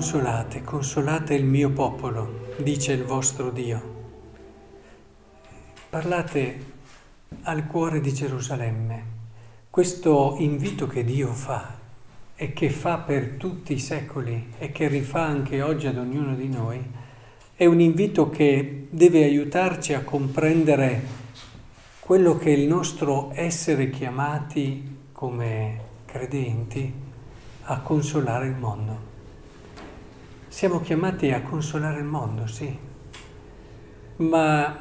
Consolate, consolate il mio popolo, dice il vostro Dio. Parlate al cuore di Gerusalemme. Questo invito che Dio fa e che fa per tutti i secoli e che rifà anche oggi ad ognuno di noi, è un invito che deve aiutarci a comprendere quello che il nostro essere chiamati come credenti a consolare il mondo. Siamo chiamati a consolare il mondo, sì, ma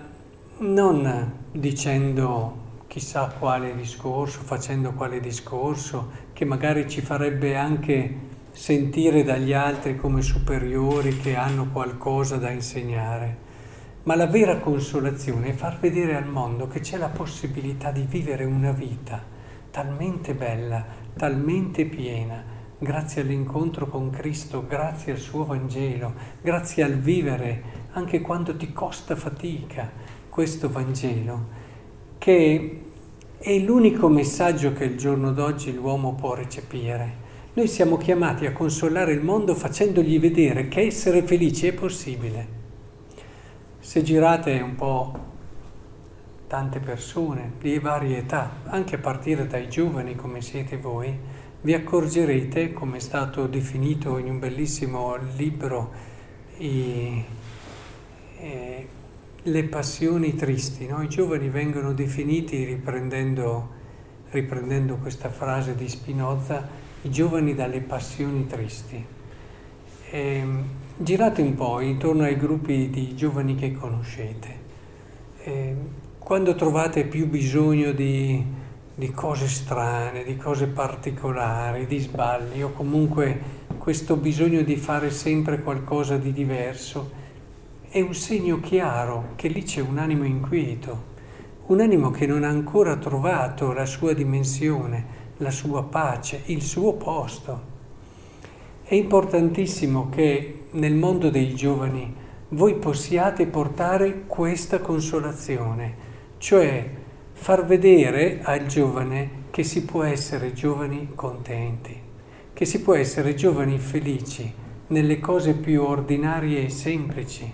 non dicendo chissà quale discorso, facendo quale discorso, che magari ci farebbe anche sentire dagli altri come superiori che hanno qualcosa da insegnare. Ma la vera consolazione è far vedere al mondo che c'è la possibilità di vivere una vita talmente bella, talmente piena, grazie all'incontro con Cristo, grazie al suo Vangelo, grazie al vivere, anche quando ti costa fatica, questo Vangelo, che è l'unico messaggio che il giorno d'oggi l'uomo può recepire. Noi siamo chiamati a consolare il mondo facendogli vedere che essere felici è possibile. Se girate un po' tante persone di varie età, anche a partire dai giovani come siete voi, vi accorgerete, come è stato definito in un bellissimo libro, i, eh, le passioni tristi. No? I giovani vengono definiti, riprendendo, riprendendo questa frase di Spinoza, i giovani dalle passioni tristi. E, ehm, girate un po' intorno ai gruppi di giovani che conoscete. E, ehm, quando trovate più bisogno di di cose strane, di cose particolari, di sbagli o comunque questo bisogno di fare sempre qualcosa di diverso, è un segno chiaro che lì c'è un animo inquieto, un animo che non ha ancora trovato la sua dimensione, la sua pace, il suo posto. È importantissimo che nel mondo dei giovani voi possiate portare questa consolazione, cioè far vedere al giovane che si può essere giovani contenti, che si può essere giovani felici nelle cose più ordinarie e semplici,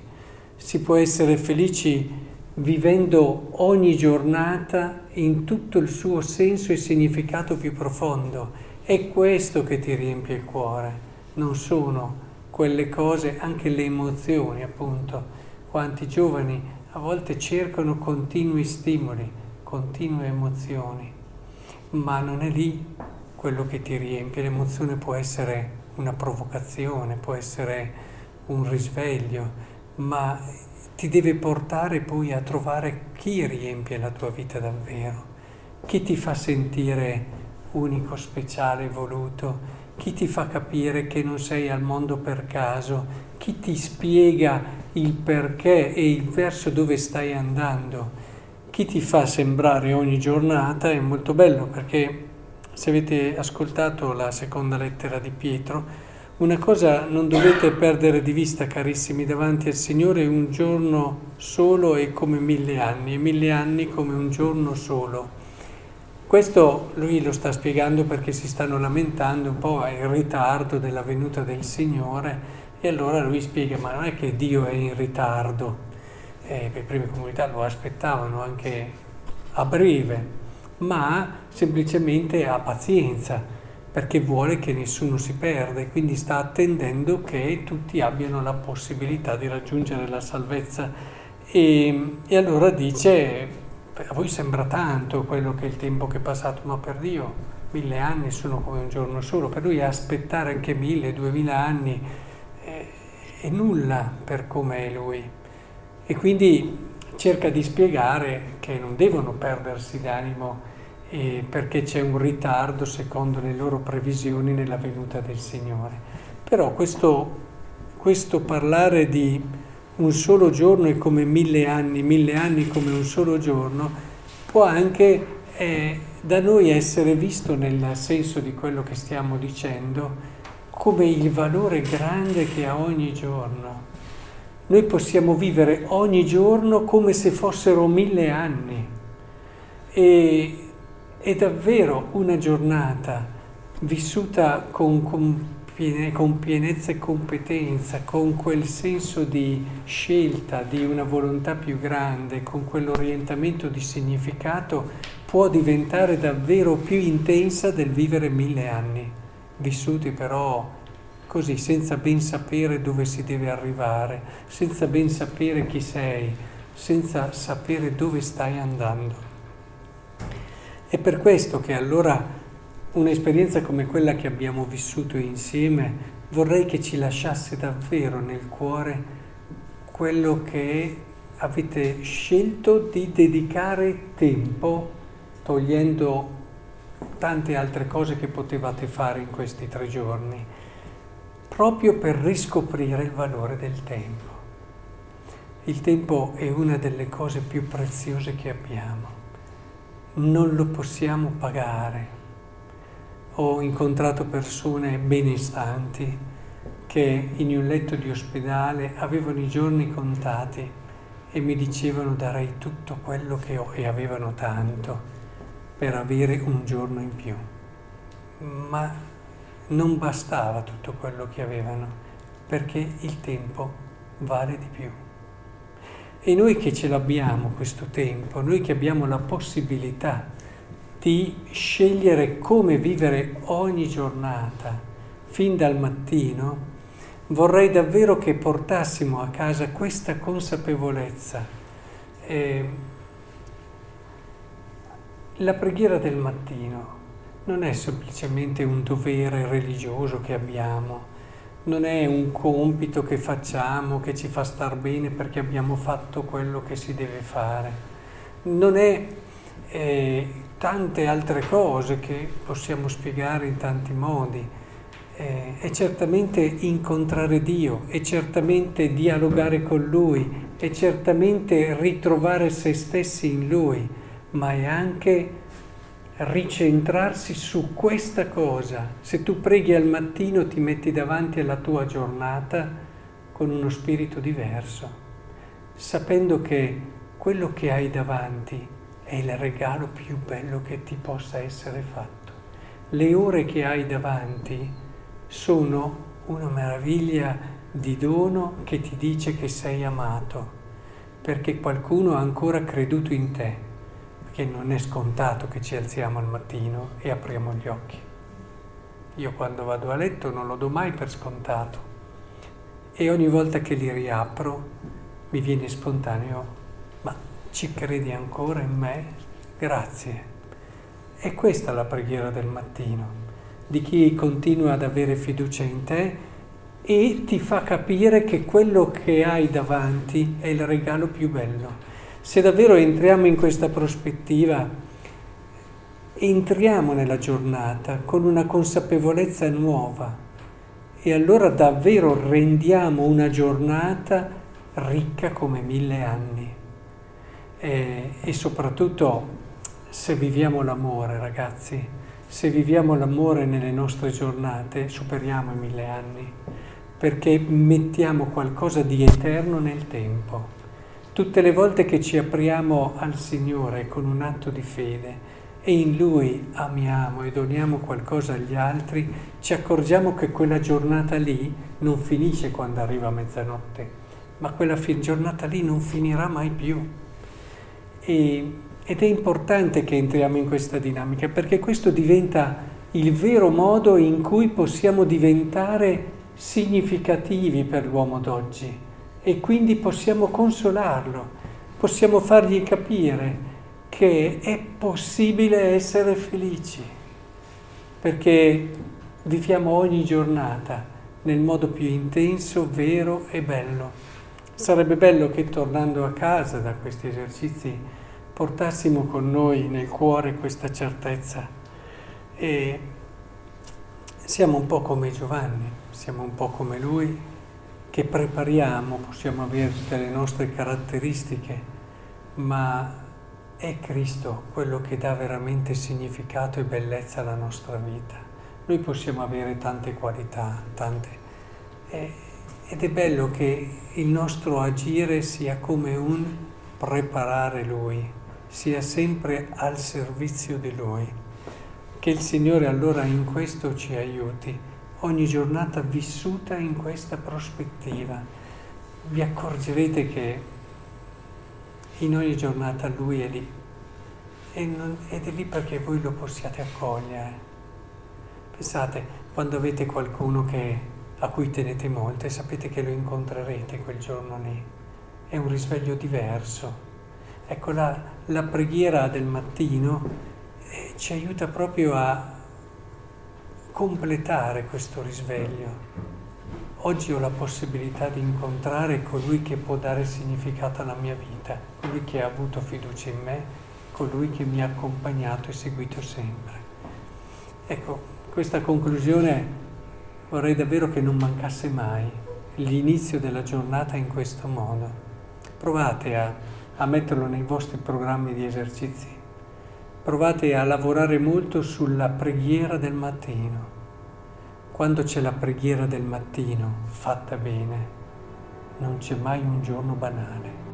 si può essere felici vivendo ogni giornata in tutto il suo senso e significato più profondo. È questo che ti riempie il cuore, non sono quelle cose, anche le emozioni appunto. Quanti giovani a volte cercano continui stimoli continue emozioni, ma non è lì quello che ti riempie. L'emozione può essere una provocazione, può essere un risveglio, ma ti deve portare poi a trovare chi riempie la tua vita davvero, chi ti fa sentire unico, speciale, voluto, chi ti fa capire che non sei al mondo per caso, chi ti spiega il perché e il verso dove stai andando chi ti fa sembrare ogni giornata è molto bello perché se avete ascoltato la seconda lettera di Pietro, una cosa non dovete perdere di vista, carissimi, davanti al Signore, un giorno solo è come mille anni, e mille anni come un giorno solo. Questo lui lo sta spiegando perché si stanno lamentando un po' il ritardo della venuta del Signore e allora lui spiega ma non è che Dio è in ritardo, eh, le prime comunità lo aspettavano anche a breve, ma semplicemente ha pazienza perché vuole che nessuno si perda e quindi sta attendendo che tutti abbiano la possibilità di raggiungere la salvezza. E, e allora dice, a voi sembra tanto quello che è il tempo che è passato, ma per Dio mille anni sono come un giorno solo, per lui aspettare anche mille, duemila anni eh, è nulla per come è lui. E quindi cerca di spiegare che non devono perdersi d'animo eh, perché c'è un ritardo secondo le loro previsioni nella venuta del Signore. Però questo, questo parlare di un solo giorno è come mille anni, mille anni come un solo giorno, può anche eh, da noi essere visto nel senso di quello che stiamo dicendo come il valore grande che ha ogni giorno noi possiamo vivere ogni giorno come se fossero mille anni. E è davvero una giornata vissuta con, con con pienezza e competenza, con quel senso di scelta, di una volontà più grande, con quell'orientamento di significato, può diventare davvero più intensa del vivere mille anni, vissuti però così, senza ben sapere dove si deve arrivare, senza ben sapere chi sei, senza sapere dove stai andando. È per questo che allora un'esperienza come quella che abbiamo vissuto insieme vorrei che ci lasciasse davvero nel cuore quello che avete scelto di dedicare tempo togliendo tante altre cose che potevate fare in questi tre giorni, proprio per riscoprire il valore del tempo. Il tempo è una delle cose più preziose che abbiamo, non lo possiamo pagare ho incontrato persone benestanti che in un letto di ospedale avevano i giorni contati e mi dicevano darei tutto quello che ho e avevano tanto per avere un giorno in più. Ma non bastava tutto quello che avevano perché il tempo vale di più. E noi che ce l'abbiamo questo tempo, noi che abbiamo la possibilità di scegliere come vivere ogni giornata, fin dal mattino, vorrei davvero che portassimo a casa questa consapevolezza. Eh, la preghiera del mattino non è semplicemente un dovere religioso che abbiamo, non è un compito che facciamo che ci fa star bene perché abbiamo fatto quello che si deve fare, non è eh, tante altre cose che possiamo spiegare in tanti modi. Eh, è certamente incontrare Dio, è certamente dialogare con Lui, è certamente ritrovare se stessi in Lui, ma è anche ricentrarsi su questa cosa. Se tu preghi al mattino ti metti davanti alla tua giornata con uno spirito diverso, sapendo che quello che hai davanti è il regalo più bello che ti possa essere fatto. Le ore che hai davanti sono una meraviglia di dono che ti dice che sei amato, perché qualcuno ha ancora creduto in te, perché non è scontato che ci alziamo al mattino e apriamo gli occhi. Io quando vado a letto non lo do mai per scontato e ogni volta che li riapro mi viene spontaneo ci credi ancora in me? Grazie. E questa è la preghiera del mattino, di chi continua ad avere fiducia in te e ti fa capire che quello che hai davanti è il regalo più bello. Se davvero entriamo in questa prospettiva, entriamo nella giornata con una consapevolezza nuova e allora davvero rendiamo una giornata ricca come mille anni e, e soprattutto se viviamo l'amore, ragazzi, se viviamo l'amore nelle nostre giornate, superiamo i mille anni, perché mettiamo qualcosa di eterno nel tempo. Tutte le volte che ci apriamo al Signore con un atto di fede e in Lui amiamo e doniamo qualcosa agli altri, ci accorgiamo che quella giornata lì non finisce quando arriva mezzanotte, ma quella giornata lì non finirà mai più. E, ed è importante che entriamo in questa dinamica perché questo diventa il vero modo in cui possiamo diventare significativi per l'uomo d'oggi e quindi possiamo consolarlo, possiamo fargli capire che è possibile essere felici, perché viviamo ogni giornata nel modo più intenso, vero e bello. Sarebbe bello che tornando a casa da questi esercizi portassimo con noi nel cuore questa certezza e siamo un po' come Giovanni, siamo un po' come lui, che prepariamo, possiamo avere tutte le nostre caratteristiche, ma è Cristo quello che dà veramente significato e bellezza alla nostra vita. Noi possiamo avere tante qualità, tante... Ed è bello che il nostro agire sia come un preparare Lui, sia sempre al servizio di Lui. Che il Signore allora in questo ci aiuti ogni giornata vissuta in questa prospettiva. Vi accorgerete che in ogni giornata Lui è lì non, ed è lì perché voi lo possiate accogliere. Pensate, quando avete qualcuno che, a cui tenete molto e sapete che lo incontrerete quel giorno lì, è un risveglio diverso. Ecco, la, la preghiera del mattino eh, ci aiuta proprio a completare questo risveglio. Oggi ho la possibilità di incontrare colui che può dare significato alla mia vita, colui che ha avuto fiducia in me, colui che mi ha accompagnato e seguito sempre. Ecco, questa conclusione vorrei davvero che non mancasse mai, l'inizio della giornata in questo modo. Provate a, a metterlo nei vostri programmi di esercizi provate a lavorare molto sulla preghiera del mattino. Quando c'è la preghiera del mattino fatta bene, non c'è mai un giorno banale.